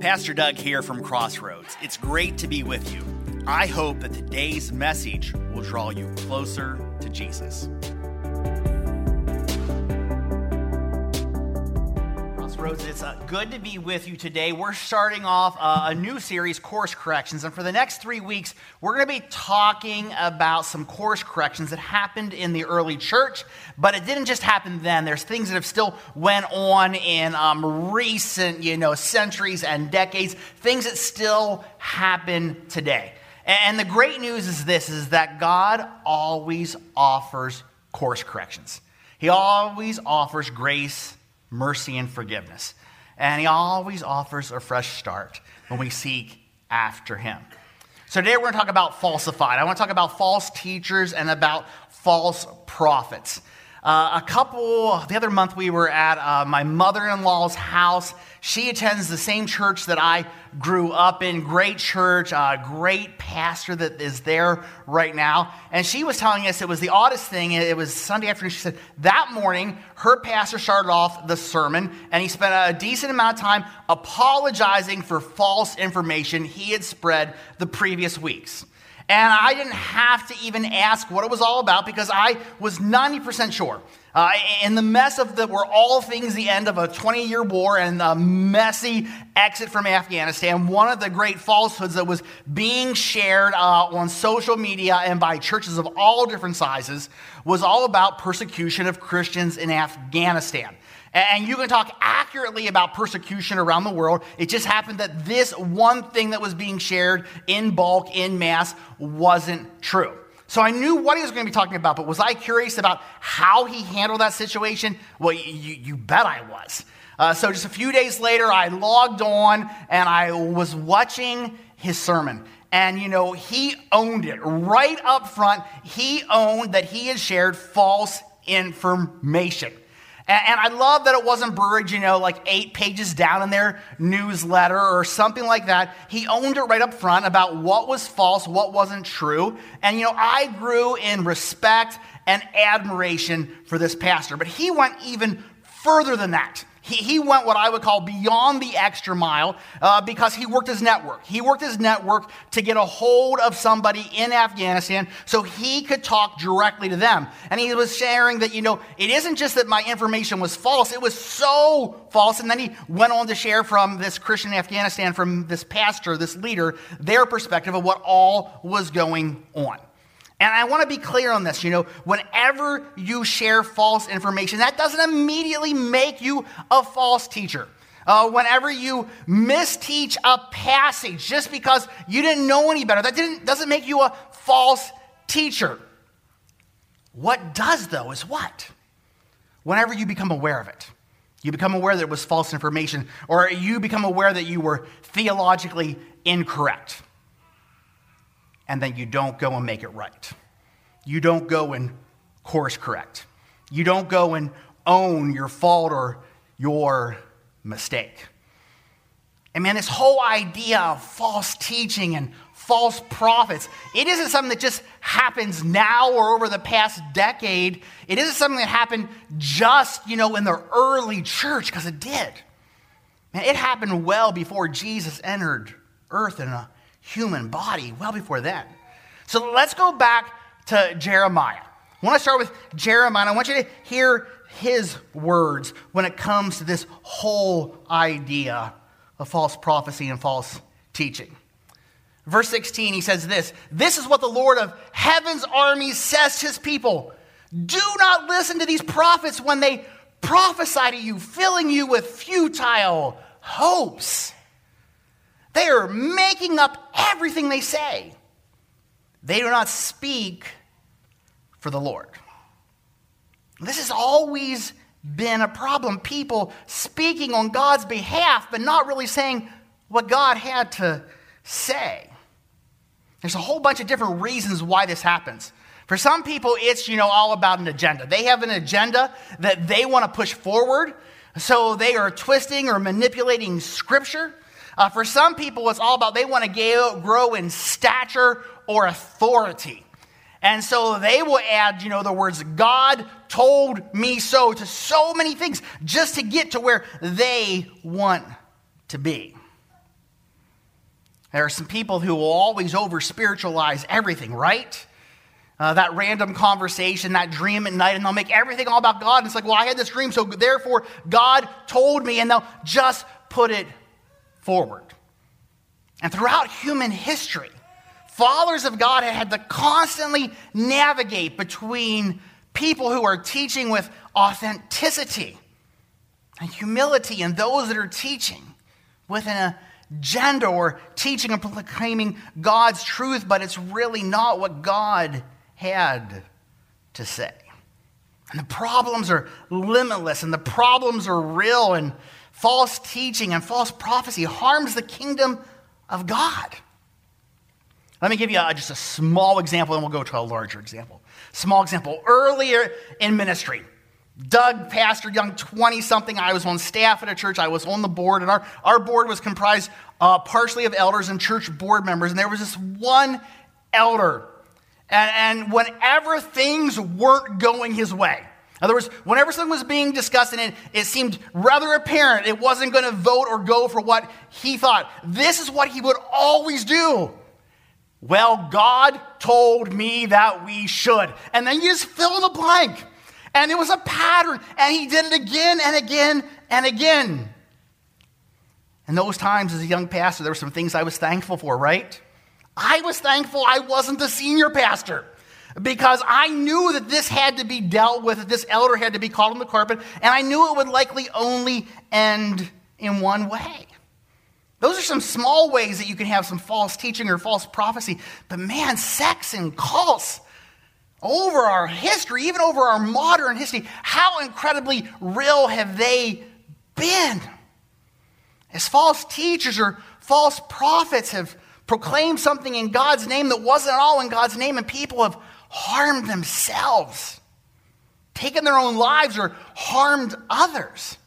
Pastor Doug here from Crossroads. It's great to be with you. I hope that today's message will draw you closer to Jesus. It's uh, good to be with you today. We're starting off uh, a new series, Course Corrections. And for the next three weeks, we're going to be talking about some course corrections that happened in the early church, but it didn't just happen then. There's things that have still went on in um, recent, you know, centuries and decades, things that still happen today. And the great news is this, is that God always offers course corrections. He always offers grace mercy and forgiveness. And he always offers a fresh start when we seek after him. So today we're going to talk about falsified. I want to talk about false teachers and about false prophets. Uh, a couple, the other month we were at uh, my mother in law's house. She attends the same church that I grew up in. Great church, uh, great pastor that is there right now. And she was telling us it was the oddest thing. It was Sunday afternoon. She said that morning her pastor started off the sermon and he spent a decent amount of time apologizing for false information he had spread the previous weeks. And I didn't have to even ask what it was all about because I was 90% sure. Uh, in the mess of that were all things the end of a 20 year war and a messy exit from Afghanistan, one of the great falsehoods that was being shared uh, on social media and by churches of all different sizes was all about persecution of Christians in Afghanistan. And you can talk accurately about persecution around the world. It just happened that this one thing that was being shared in bulk, in mass, wasn't true. So I knew what he was going to be talking about, but was I curious about how he handled that situation? Well, you, you bet I was. Uh, so just a few days later, I logged on and I was watching his sermon. And, you know, he owned it right up front. He owned that he had shared false information. And, I love that it wasn't buried, you know, like eight pages down in their newsletter or something like that. He owned it right up front about what was false, what wasn't true. And, you know, I grew in respect and admiration for this pastor. But he went even further than that. He, he went what I would call beyond the extra mile uh, because he worked his network. He worked his network to get a hold of somebody in Afghanistan so he could talk directly to them. And he was sharing that, you know, it isn't just that my information was false, it was so false. And then he went on to share from this Christian in Afghanistan, from this pastor, this leader, their perspective of what all was going on. And I want to be clear on this. You know, whenever you share false information, that doesn't immediately make you a false teacher. Uh, whenever you misteach a passage just because you didn't know any better, that doesn't make you a false teacher. What does, though, is what? Whenever you become aware of it, you become aware that it was false information, or you become aware that you were theologically incorrect and then you don't go and make it right. You don't go and course correct. You don't go and own your fault or your mistake. And man, this whole idea of false teaching and false prophets, it isn't something that just happens now or over the past decade. It isn't something that happened just, you know, in the early church, because it did. Man, it happened well before Jesus entered earth in a human body well before then. So let's go back to Jeremiah. I want to start with Jeremiah. I want you to hear his words when it comes to this whole idea of false prophecy and false teaching. Verse 16, he says this This is what the Lord of heaven's armies says to his people Do not listen to these prophets when they prophesy to you, filling you with futile hopes. They are making up everything they say. They do not speak for the Lord. This has always been a problem. People speaking on God's behalf, but not really saying what God had to say. There's a whole bunch of different reasons why this happens. For some people, it's, you know, all about an agenda. They have an agenda that they want to push forward, so they are twisting or manipulating scripture. Uh, for some people, it's all about they want to grow in stature or authority. And so they will add, you know, the words, God told me so to so many things just to get to where they want to be. There are some people who will always over spiritualize everything, right? Uh, that random conversation, that dream at night, and they'll make everything all about God. And it's like, well, I had this dream, so therefore God told me, and they'll just put it forward. And throughout human history, fathers of God have had to constantly navigate between people who are teaching with authenticity and humility and those that are teaching with an agenda or teaching and proclaiming God's truth, but it's really not what God had to say. And the problems are limitless and the problems are real, and false teaching and false prophecy harms the kingdom of God. Let me give you a, just a small example, and we'll go to a larger example. Small example. Earlier in ministry, Doug, pastor, young 20 something, I was on staff at a church. I was on the board, and our, our board was comprised uh, partially of elders and church board members. And there was this one elder. And, and whenever things weren't going his way, in other words, whenever something was being discussed and it, it seemed rather apparent it wasn't going to vote or go for what he thought, this is what he would always do. Well, God told me that we should. And then you just fill in the blank. And it was a pattern. And he did it again and again and again. And those times as a young pastor, there were some things I was thankful for, right? I was thankful I wasn't the senior pastor because I knew that this had to be dealt with, that this elder had to be called on the carpet, and I knew it would likely only end in one way. Those are some small ways that you can have some false teaching or false prophecy. But man, sex and cults over our history, even over our modern history, how incredibly real have they been? As false teachers or false prophets have proclaimed something in God's name that wasn't all in God's name, and people have harmed themselves, taken their own lives, or harmed others.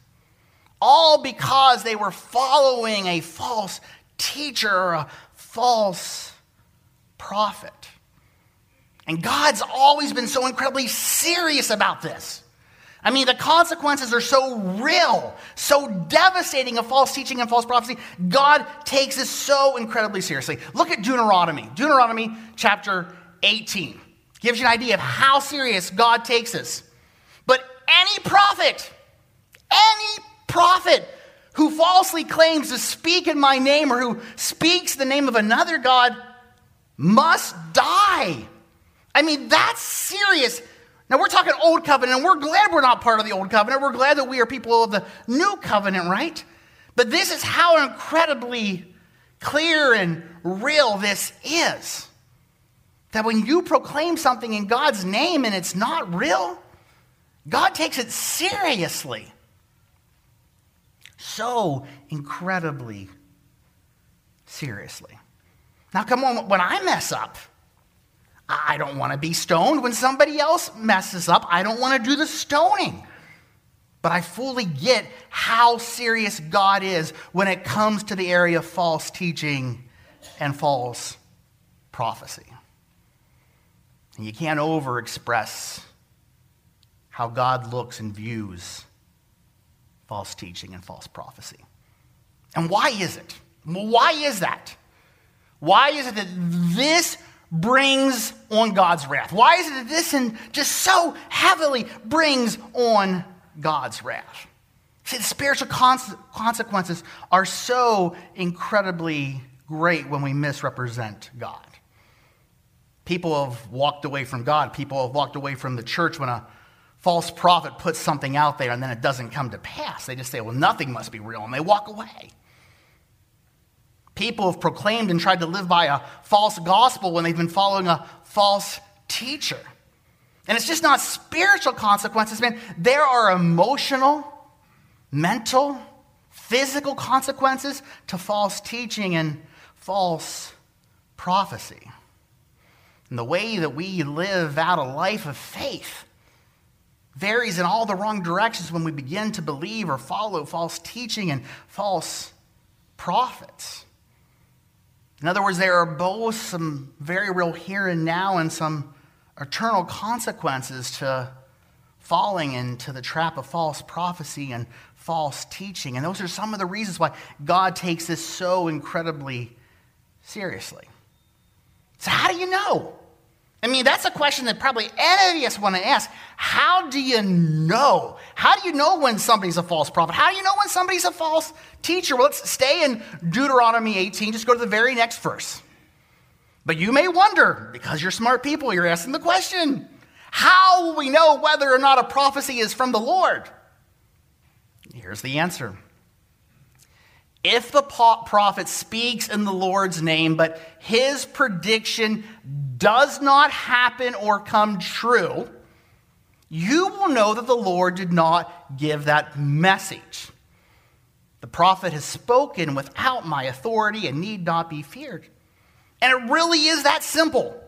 All because they were following a false teacher or a false prophet. And God's always been so incredibly serious about this. I mean, the consequences are so real, so devastating of false teaching and false prophecy. God takes this so incredibly seriously. Look at Deuteronomy. Deuteronomy chapter 18 gives you an idea of how serious God takes us. But any prophet, any prophet who falsely claims to speak in my name or who speaks the name of another God must die. I mean, that's serious. Now, we're talking Old Covenant, and we're glad we're not part of the Old Covenant. We're glad that we are people of the New Covenant, right? But this is how incredibly clear and real this is. That when you proclaim something in God's name and it's not real, God takes it seriously. So incredibly seriously. Now, come on, when I mess up, I don't want to be stoned. When somebody else messes up, I don't want to do the stoning. But I fully get how serious God is when it comes to the area of false teaching and false prophecy. And you can't over express how God looks and views false teaching and false prophecy. And why is it? Why is that? Why is it that this brings on God's wrath? Why is it that this and just so heavily brings on God's wrath? See, the spiritual consequences are so incredibly great when we misrepresent God. People have walked away from God. People have walked away from the church when a false prophet puts something out there and then it doesn't come to pass. They just say, well, nothing must be real, and they walk away. People have proclaimed and tried to live by a false gospel when they've been following a false teacher. And it's just not spiritual consequences, man. There are emotional, mental, physical consequences to false teaching and false prophecy. And the way that we live out a life of faith varies in all the wrong directions when we begin to believe or follow false teaching and false prophets. In other words, there are both some very real here and now and some eternal consequences to falling into the trap of false prophecy and false teaching. And those are some of the reasons why God takes this so incredibly seriously. So, how do you know? I mean, that's a question that probably any of us want to ask. How do you know? How do you know when somebody's a false prophet? How do you know when somebody's a false teacher? Well, let's stay in Deuteronomy 18. Just go to the very next verse. But you may wonder, because you're smart people, you're asking the question how will we know whether or not a prophecy is from the Lord? Here's the answer. If the prophet speaks in the Lord's name, but his prediction does not happen or come true, you will know that the Lord did not give that message. The prophet has spoken without my authority and need not be feared. And it really is that simple.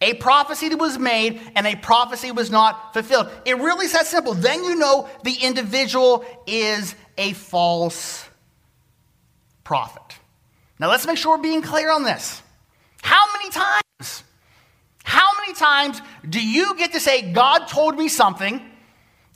A prophecy that was made and a prophecy was not fulfilled. It really is that simple. Then you know the individual is a false prophet. Now let's make sure we're being clear on this. How many times? How many times do you get to say, God told me something,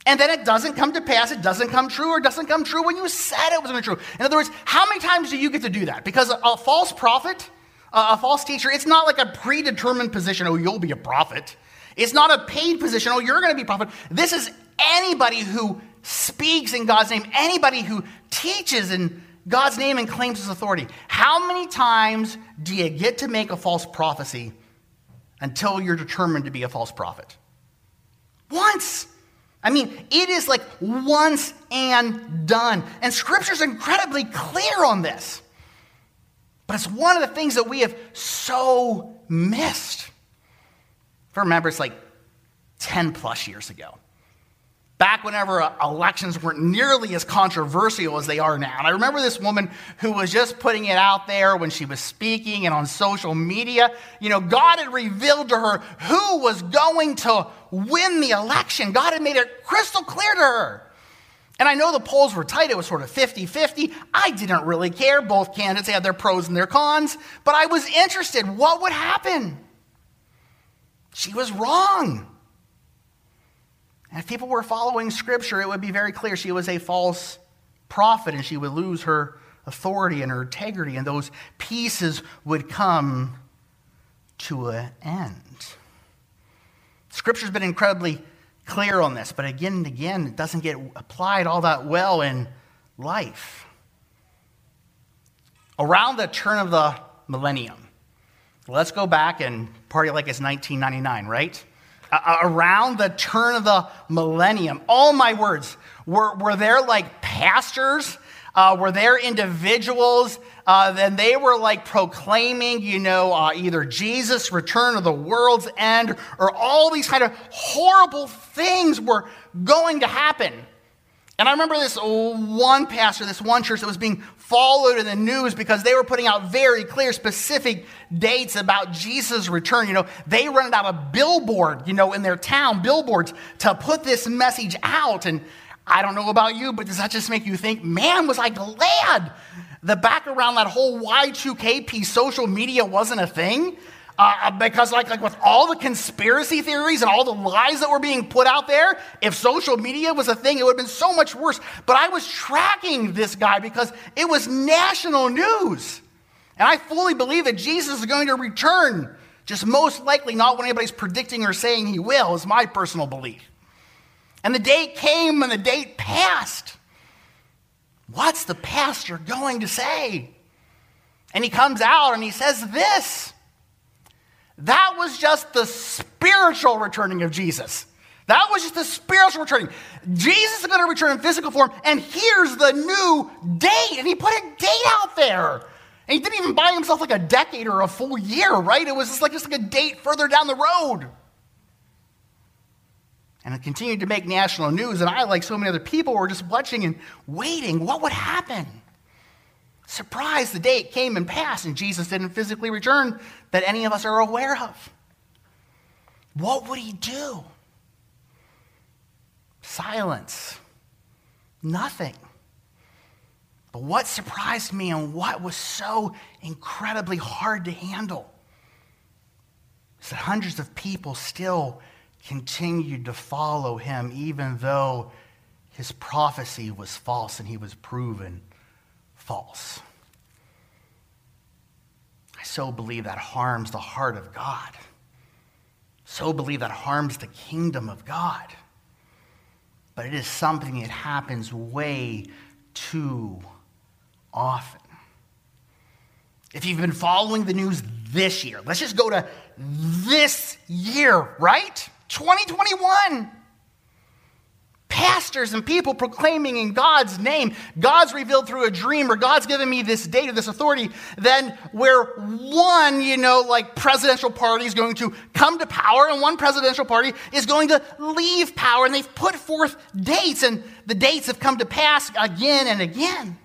and then it doesn't come to pass, it doesn't come true, or doesn't come true when you said it was going to true? In other words, how many times do you get to do that? Because a, false prophet, a false teacher, it's not like a predetermined position, oh, you'll be a prophet. It's not a paid position, oh, you're going to be a prophet. This is anybody who speaks in God's name, anybody who teaches in God's name and claims his authority. How many times do you get to make a false prophecy until you're determined to be a false prophet? Once. I mean, it is like once and done. And scripture's incredibly clear on this. But it's one of the things that we have so missed. If I remember, it's like 10 plus years ago. Back whenever uh, elections weren't nearly as controversial as they are now. And I remember this woman who was just putting it out there when she was speaking and on social media. You know, God had revealed to her who was going to win the election. God had made it crystal clear to her. And I know the polls were tight. It was sort of 50 50. I didn't really care. Both candidates had their pros and their cons, but I was interested. What would happen? She was wrong. And if people were following scripture, it would be very clear she was a false prophet and she would lose her authority and her integrity, and those pieces would come to an end. Scripture's been incredibly clear on this, but again and again, it doesn't get applied all that well in life. Around the turn of the millennium, let's go back and party like it's 1999, right? Uh, around the turn of the millennium, all my words, were, were there like pastors? Uh, were there individuals uh, then they were like proclaiming, you know, uh, either Jesus' return or the world's end, or all these kind of horrible things were going to happen. And I remember this one pastor, this one church that was being followed in the news because they were putting out very clear, specific dates about Jesus' return. You know, they rented out a billboard, you know, in their town, billboards, to put this message out. And I don't know about you, but does that just make you think, man, was I glad the back around that whole Y2K piece, social media wasn't a thing. Uh, uh, because like, like with all the conspiracy theories and all the lies that were being put out there, if social media was a thing, it would have been so much worse. But I was tracking this guy because it was national news. And I fully believe that Jesus is going to return, just most likely not when anybody's predicting or saying he will, is my personal belief. And the date came and the date passed. What's the pastor going to say? And he comes out and he says this. That was just the spiritual returning of Jesus. That was just the spiritual returning. Jesus is going to return in physical form, and here's the new date. And he put a date out there. And he didn't even buy himself like a decade or a full year, right? It was just like just like a date further down the road. And it continued to make national news. And I, like so many other people, were just watching and waiting. What would happen? Surprise, the day it came and passed, and Jesus didn't physically return that any of us are aware of. What would he do? Silence. Nothing. But what surprised me and what was so incredibly hard to handle is that hundreds of people still continued to follow him, even though his prophecy was false and he was proven false. I so believe that harms the heart of God. So believe that harms the kingdom of God. But it is something that happens way too often. If you've been following the news this year, let's just go to this year, right? 2021 pastors and people proclaiming in God's name, God's revealed through a dream, or God's given me this date or this authority, then where one, you know, like presidential party is going to come to power and one presidential party is going to leave power. And they've put forth dates, and the dates have come to pass again and again.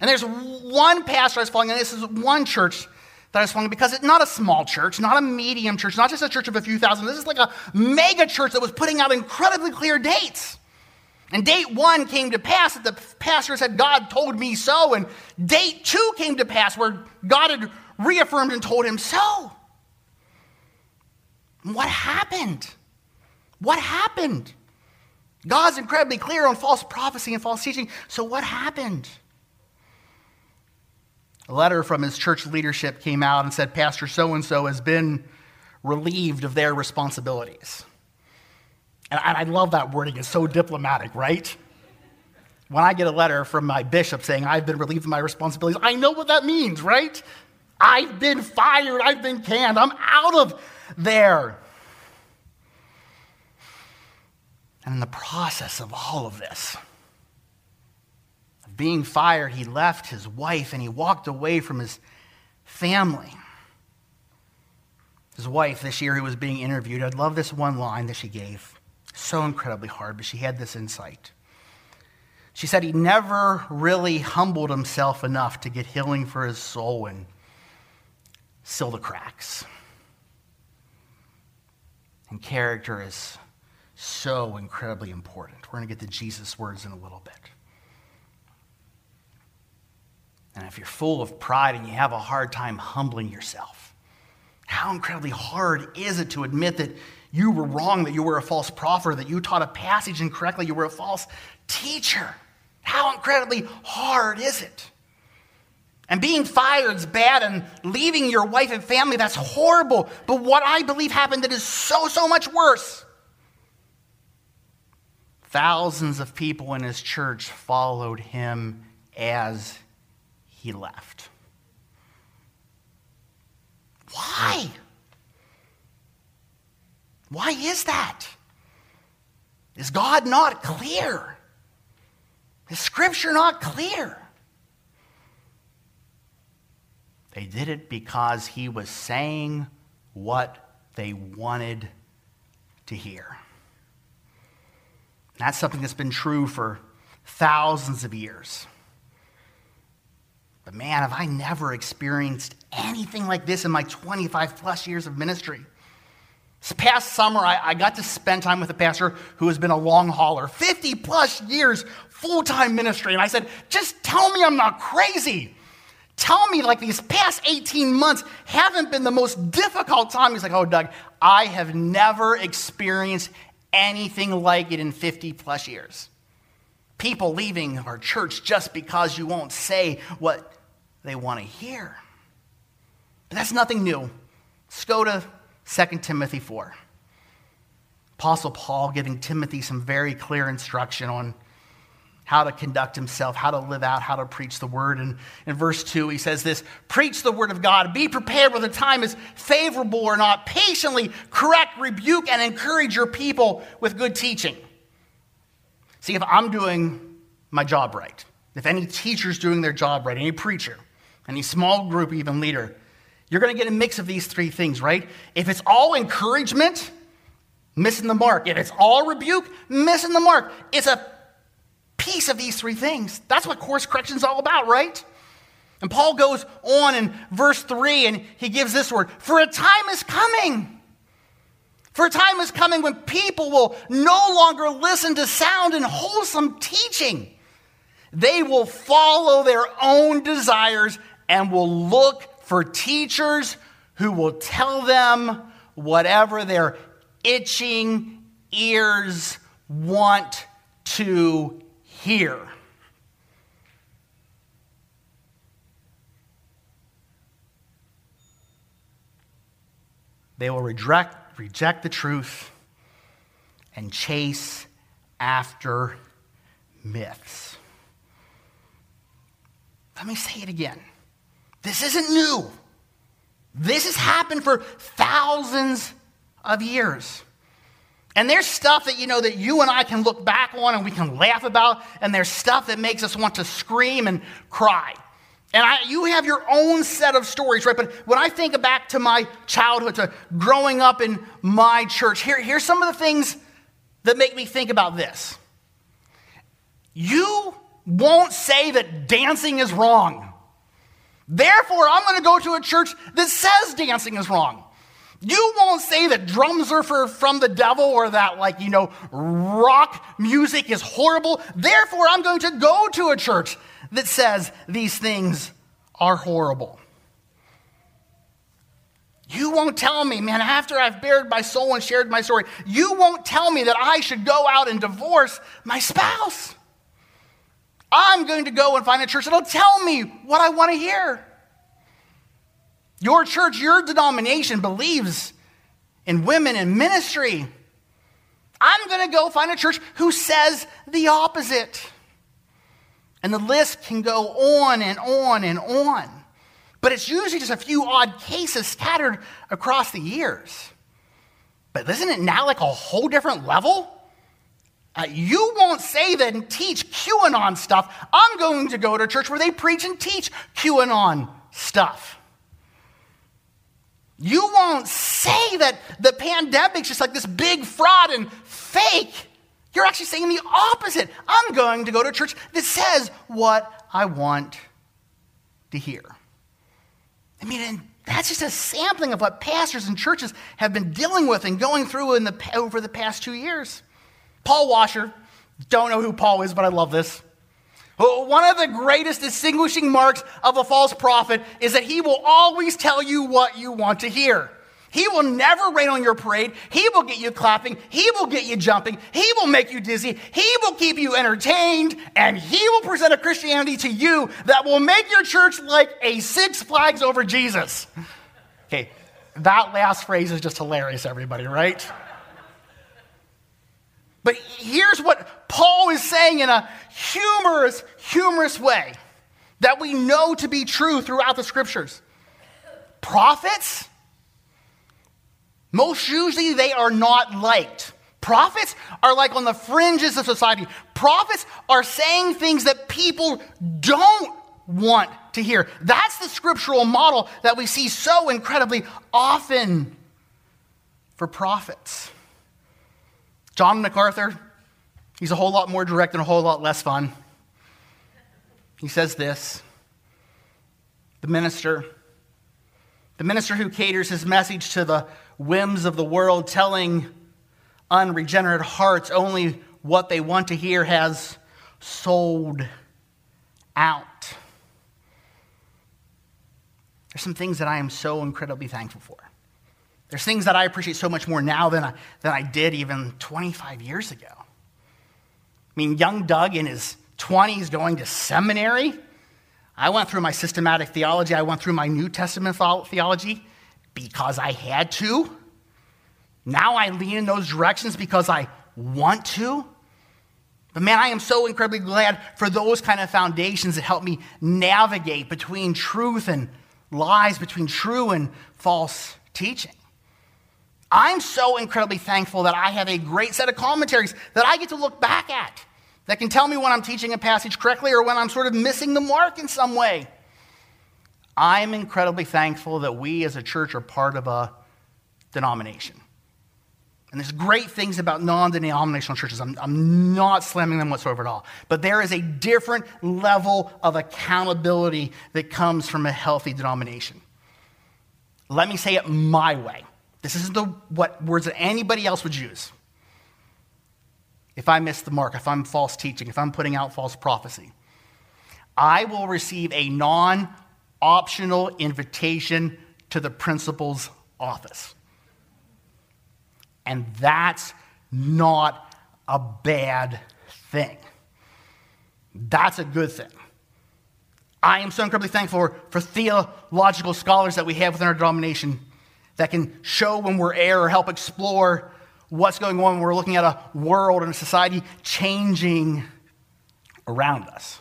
And there's one pastor I was following, and this is one church that I following because it's not a small church, not a medium church, not just a church of a few thousand. This is like a mega church that was putting out incredibly clear dates. And date one came to pass that the pastor said, God told me so. And date two came to pass where God had reaffirmed and told him so. what happened? What happened? God's incredibly clear on false prophecy and false teaching. So, what happened? A letter from his church leadership came out and said, Pastor so and so has been relieved of their responsibilities. And I love that wording, it's so diplomatic, right? When I get a letter from my bishop saying, I've been relieved of my responsibilities, I know what that means, right? I've been fired, I've been canned, I'm out of there. And in the process of all of this, being fired, he left his wife and he walked away from his family. His wife, this year, who was being interviewed, I love this one line that she gave. So incredibly hard, but she had this insight. She said he never really humbled himself enough to get healing for his soul and seal the cracks. And character is so incredibly important. We're going to get to Jesus' words in a little bit. And if you're full of pride and you have a hard time humbling yourself, how incredibly hard is it to admit that you were wrong, that you were a false prophet, that you taught a passage incorrectly, you were a false teacher? How incredibly hard is it? And being fired is bad, and leaving your wife and family, that's horrible. But what I believe happened that is so, so much worse. Thousands of people in his church followed him as he left. Why? Why is that? Is God not clear? Is Scripture not clear? They did it because he was saying what they wanted to hear. That's something that's been true for thousands of years. But man, have I never experienced anything like this in my 25 plus years of ministry. This past summer, I, I got to spend time with a pastor who has been a long hauler, 50 plus years full time ministry. And I said, just tell me I'm not crazy. Tell me, like, these past 18 months haven't been the most difficult time. He's like, oh, Doug, I have never experienced anything like it in 50 plus years people leaving our church just because you won't say what they want to hear. But that's nothing new. Let's go to 2 Timothy 4. Apostle Paul giving Timothy some very clear instruction on how to conduct himself, how to live out, how to preach the word. And in verse 2, he says this Preach the word of God. Be prepared whether the time is favorable or not. Patiently correct, rebuke, and encourage your people with good teaching. See, if I'm doing my job right, if any teacher's doing their job right, any preacher, any small group, even leader, you're going to get a mix of these three things, right? If it's all encouragement, missing the mark. If it's all rebuke, missing the mark. It's a piece of these three things. That's what course correction is all about, right? And Paul goes on in verse 3 and he gives this word For a time is coming for a time is coming when people will no longer listen to sound and wholesome teaching. They will follow their own desires and will look for teachers who will tell them whatever their itching ears want to hear. they will reject, reject the truth and chase after myths. Let me say it again. This isn't new. This has happened for thousands of years. And there's stuff that you know that you and I can look back on and we can laugh about, and there's stuff that makes us want to scream and cry. And I, you have your own set of stories, right? But when I think back to my childhood, to growing up in my church, here, here's some of the things that make me think about this. You won't say that dancing is wrong. Therefore, I'm going to go to a church that says dancing is wrong. You won't say that drums are for, from the devil or that, like, you know, rock music is horrible. Therefore, I'm going to go to a church that says these things are horrible. You won't tell me, man, after I've bared my soul and shared my story, you won't tell me that I should go out and divorce my spouse. I'm going to go and find a church that'll tell me what I want to hear. Your church, your denomination believes in women in ministry. I'm going to go find a church who says the opposite. And the list can go on and on and on. But it's usually just a few odd cases scattered across the years. But isn't it now like a whole different level? Uh, you won't say that and teach QAnon stuff. I'm going to go to church where they preach and teach QAnon stuff. You won't say that the pandemic's just like this big fraud and fake. You're actually saying the opposite. I'm going to go to a church that says what I want to hear. I mean, that's just a sampling of what pastors and churches have been dealing with and going through in the, over the past two years. Paul Washer, don't know who Paul is, but I love this. One of the greatest distinguishing marks of a false prophet is that he will always tell you what you want to hear. He will never rain on your parade. He will get you clapping. He will get you jumping. He will make you dizzy. He will keep you entertained. And he will present a Christianity to you that will make your church like a Six Flags over Jesus. Okay, that last phrase is just hilarious, everybody, right? But here's what Paul is saying in a humorous, humorous way that we know to be true throughout the scriptures. Prophets, most usually they are not liked. Prophets are like on the fringes of society. Prophets are saying things that people don't want to hear. That's the scriptural model that we see so incredibly often for prophets. John MacArthur, he's a whole lot more direct and a whole lot less fun. He says this The minister, the minister who caters his message to the whims of the world, telling unregenerate hearts only what they want to hear, has sold out. There's some things that I am so incredibly thankful for. There's things that I appreciate so much more now than I, than I did even 25 years ago. I mean, young Doug in his 20s going to seminary. I went through my systematic theology, I went through my New Testament theology because I had to. Now I lean in those directions because I want to. But man, I am so incredibly glad for those kind of foundations that help me navigate between truth and lies, between true and false teaching. I'm so incredibly thankful that I have a great set of commentaries that I get to look back at that can tell me when I'm teaching a passage correctly or when I'm sort of missing the mark in some way. I'm incredibly thankful that we as a church are part of a denomination. And there's great things about non denominational churches. I'm, I'm, not slamming them whatsoever at all. But there is a different level of accountability that comes from a healthy denomination. Let me say it my way. This isn't the, what words that anybody else would use. If I miss the mark, if I'm false teaching, if I'm putting out false prophecy, I will receive a non optional invitation to the principal's office. And that's not a bad thing. That's a good thing. I am so incredibly thankful for, for theological scholars that we have within our denomination that can show when we're err or help explore what's going on when we're looking at a world and a society changing around us.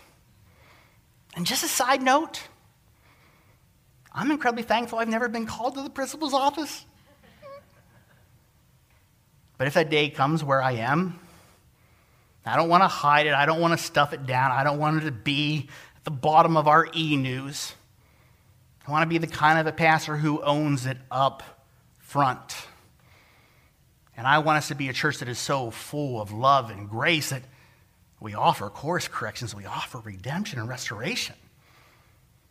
And just a side note, I'm incredibly thankful I've never been called to the principal's office. But if that day comes where I am, I don't want to hide it. I don't want to stuff it down. I don't want it to be at the bottom of our e news. I want to be the kind of a pastor who owns it up front. And I want us to be a church that is so full of love and grace that we offer course corrections, we offer redemption and restoration.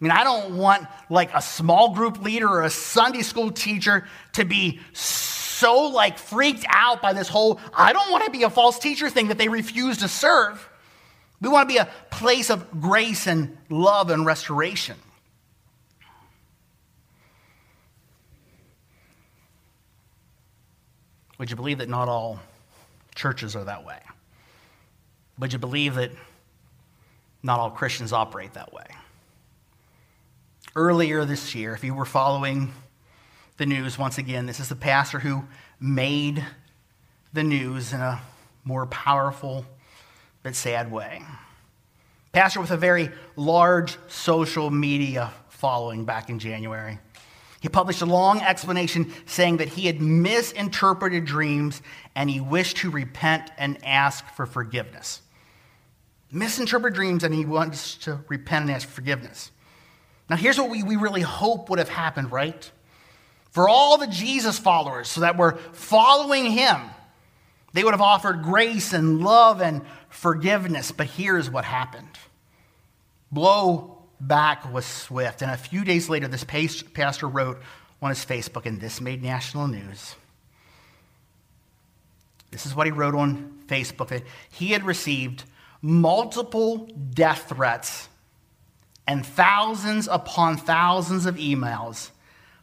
I mean, I don't want like a small group leader or a Sunday school teacher to be so like freaked out by this whole I don't want to be a false teacher thing that they refuse to serve. We want to be a place of grace and love and restoration. Would you believe that not all churches are that way? Would you believe that not all Christians operate that way? Earlier this year, if you were following the news, once again, this is the pastor who made the news in a more powerful but sad way. Pastor with a very large social media following back in January. He published a long explanation saying that he had misinterpreted dreams and he wished to repent and ask for forgiveness. Misinterpret dreams and he wants to repent and ask for forgiveness. Now, here's what we, we really hope would have happened, right? For all the Jesus followers, so that we're following him, they would have offered grace and love and forgiveness. But here's what happened blow back was swift. And a few days later, this pastor wrote on his Facebook, and this made national news. This is what he wrote on Facebook that he had received multiple death threats and thousands upon thousands of emails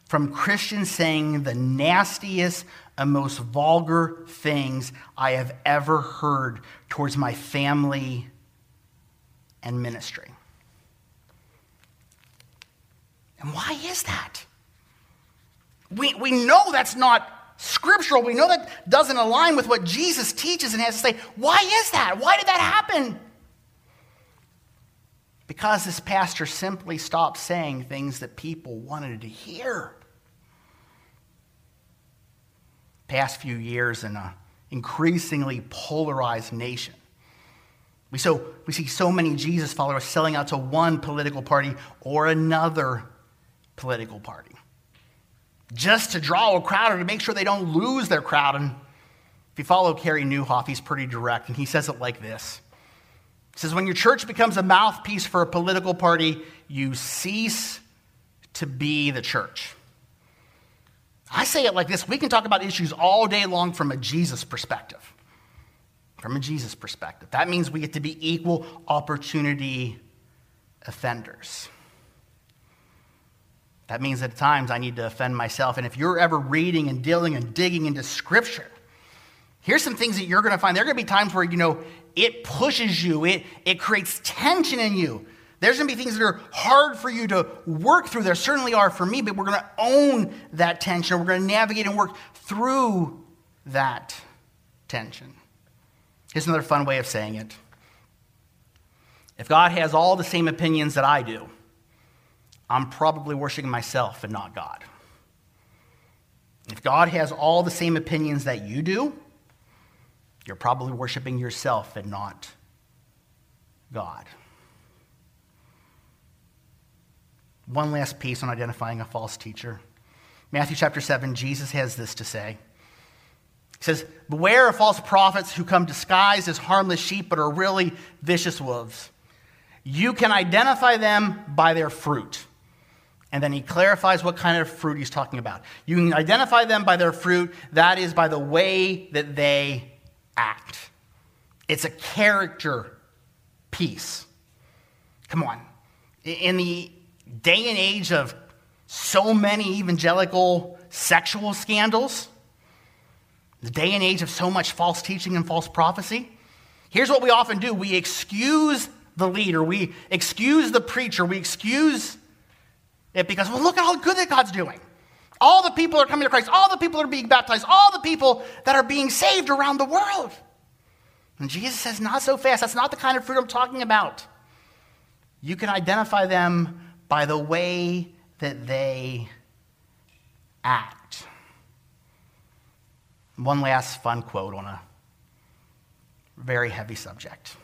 from Christians saying the nastiest and most vulgar things I have ever heard towards my family and ministry. And why is that? We, we know that's not scriptural. We know that doesn't align with what Jesus teaches and has to say. Why is that? Why did that happen? Because this pastor simply stopped saying things that people wanted to hear. Past few years in an increasingly polarized nation. We, so, we see so many Jesus followers selling out to one political party or another political party just to draw a crowd or to make sure they don't lose their crowd. And if you follow Carey Nieuwhof, he's pretty direct, and he says it like this. He says, When your church becomes a mouthpiece for a political party, you cease to be the church. I say it like this we can talk about issues all day long from a Jesus perspective. From a Jesus perspective. That means we get to be equal opportunity offenders. That means at times I need to offend myself. And if you're ever reading and dealing and digging into Scripture, here's some things that you're going to find. There are going to be times where, you know, it pushes you, it, it creates tension in you. There's going to be things that are hard for you to work through. There certainly are for me, but we're going to own that tension. We're going to navigate and work through that tension. Here's another fun way of saying it. If God has all the same opinions that I do, I'm probably worshiping myself and not God. If God has all the same opinions that you do, you're probably worshiping yourself and not God. One last piece on identifying a false teacher. Matthew chapter 7, Jesus has this to say. He says, Beware of false prophets who come disguised as harmless sheep but are really vicious wolves. You can identify them by their fruit. And then he clarifies what kind of fruit he's talking about. You can identify them by their fruit, that is, by the way that they act. It's a character piece. Come on. In the day and age of so many evangelical sexual scandals, the day and age of so much false teaching and false prophecy, here's what we often do we excuse the leader, we excuse the preacher, we excuse it because, well, look at how good that God's doing. All the people are coming to Christ, all the people are being baptized, all the people that are being saved around the world. And Jesus says, Not so fast. That's not the kind of fruit I'm talking about. You can identify them by the way that they act. One last fun quote on a very heavy subject.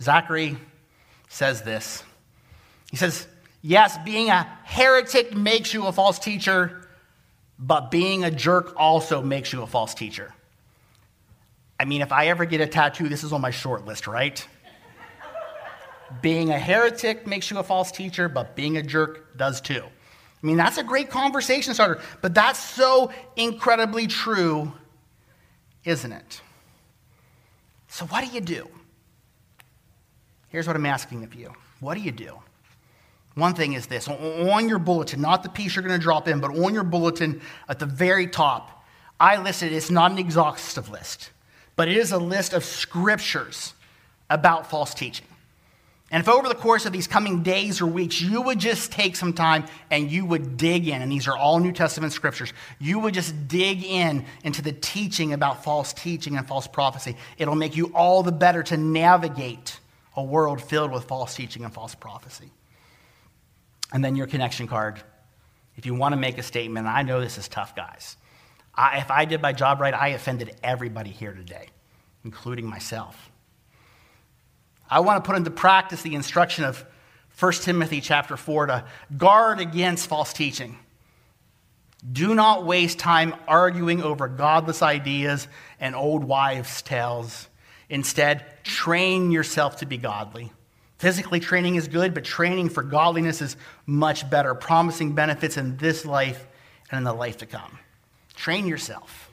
Zachary says this. He says, Yes, being a heretic makes you a false teacher, but being a jerk also makes you a false teacher. I mean, if I ever get a tattoo, this is on my short list, right? being a heretic makes you a false teacher, but being a jerk does too. I mean, that's a great conversation starter, but that's so incredibly true, isn't it? So, what do you do? Here's what I'm asking of you what do you do? One thing is this on your bulletin, not the piece you're going to drop in, but on your bulletin at the very top, I listed it's not an exhaustive list, but it is a list of scriptures about false teaching. And if over the course of these coming days or weeks, you would just take some time and you would dig in, and these are all New Testament scriptures, you would just dig in into the teaching about false teaching and false prophecy. It'll make you all the better to navigate a world filled with false teaching and false prophecy. And then your connection card. If you want to make a statement, I know this is tough, guys. I, if I did my job right, I offended everybody here today, including myself. I want to put into practice the instruction of 1 Timothy chapter 4 to guard against false teaching. Do not waste time arguing over godless ideas and old wives' tales. Instead, train yourself to be godly. Physically, training is good, but training for godliness is much better, promising benefits in this life and in the life to come. Train yourself.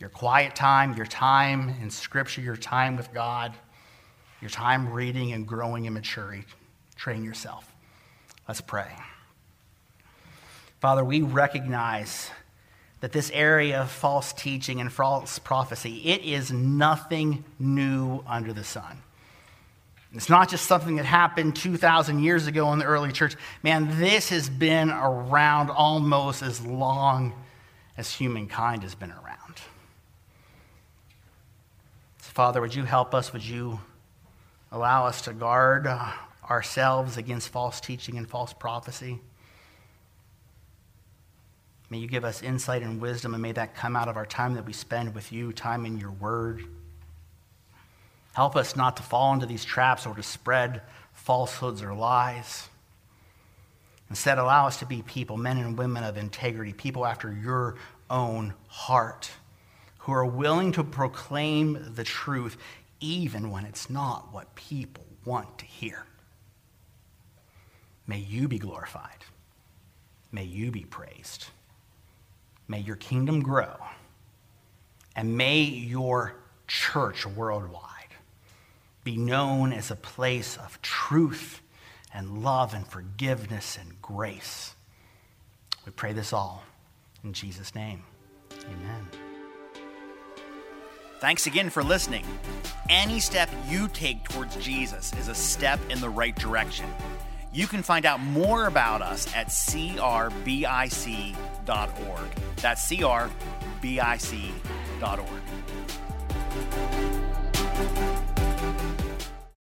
Your quiet time, your time in Scripture, your time with God your time reading and growing and maturing. Train yourself. Let's pray. Father, we recognize that this area of false teaching and false prophecy, it is nothing new under the sun. It's not just something that happened 2,000 years ago in the early church. Man, this has been around almost as long as humankind has been around. So, Father, would you help us? Would you Allow us to guard uh, ourselves against false teaching and false prophecy. May you give us insight and wisdom, and may that come out of our time that we spend with you, time in your word. Help us not to fall into these traps or to spread falsehoods or lies. Instead, allow us to be people, men and women of integrity, people after your own heart, who are willing to proclaim the truth even when it's not what people want to hear. May you be glorified. May you be praised. May your kingdom grow. And may your church worldwide be known as a place of truth and love and forgiveness and grace. We pray this all in Jesus' name. Amen. Thanks again for listening. Any step you take towards Jesus is a step in the right direction. You can find out more about us at crbic.org. That's crbic.org.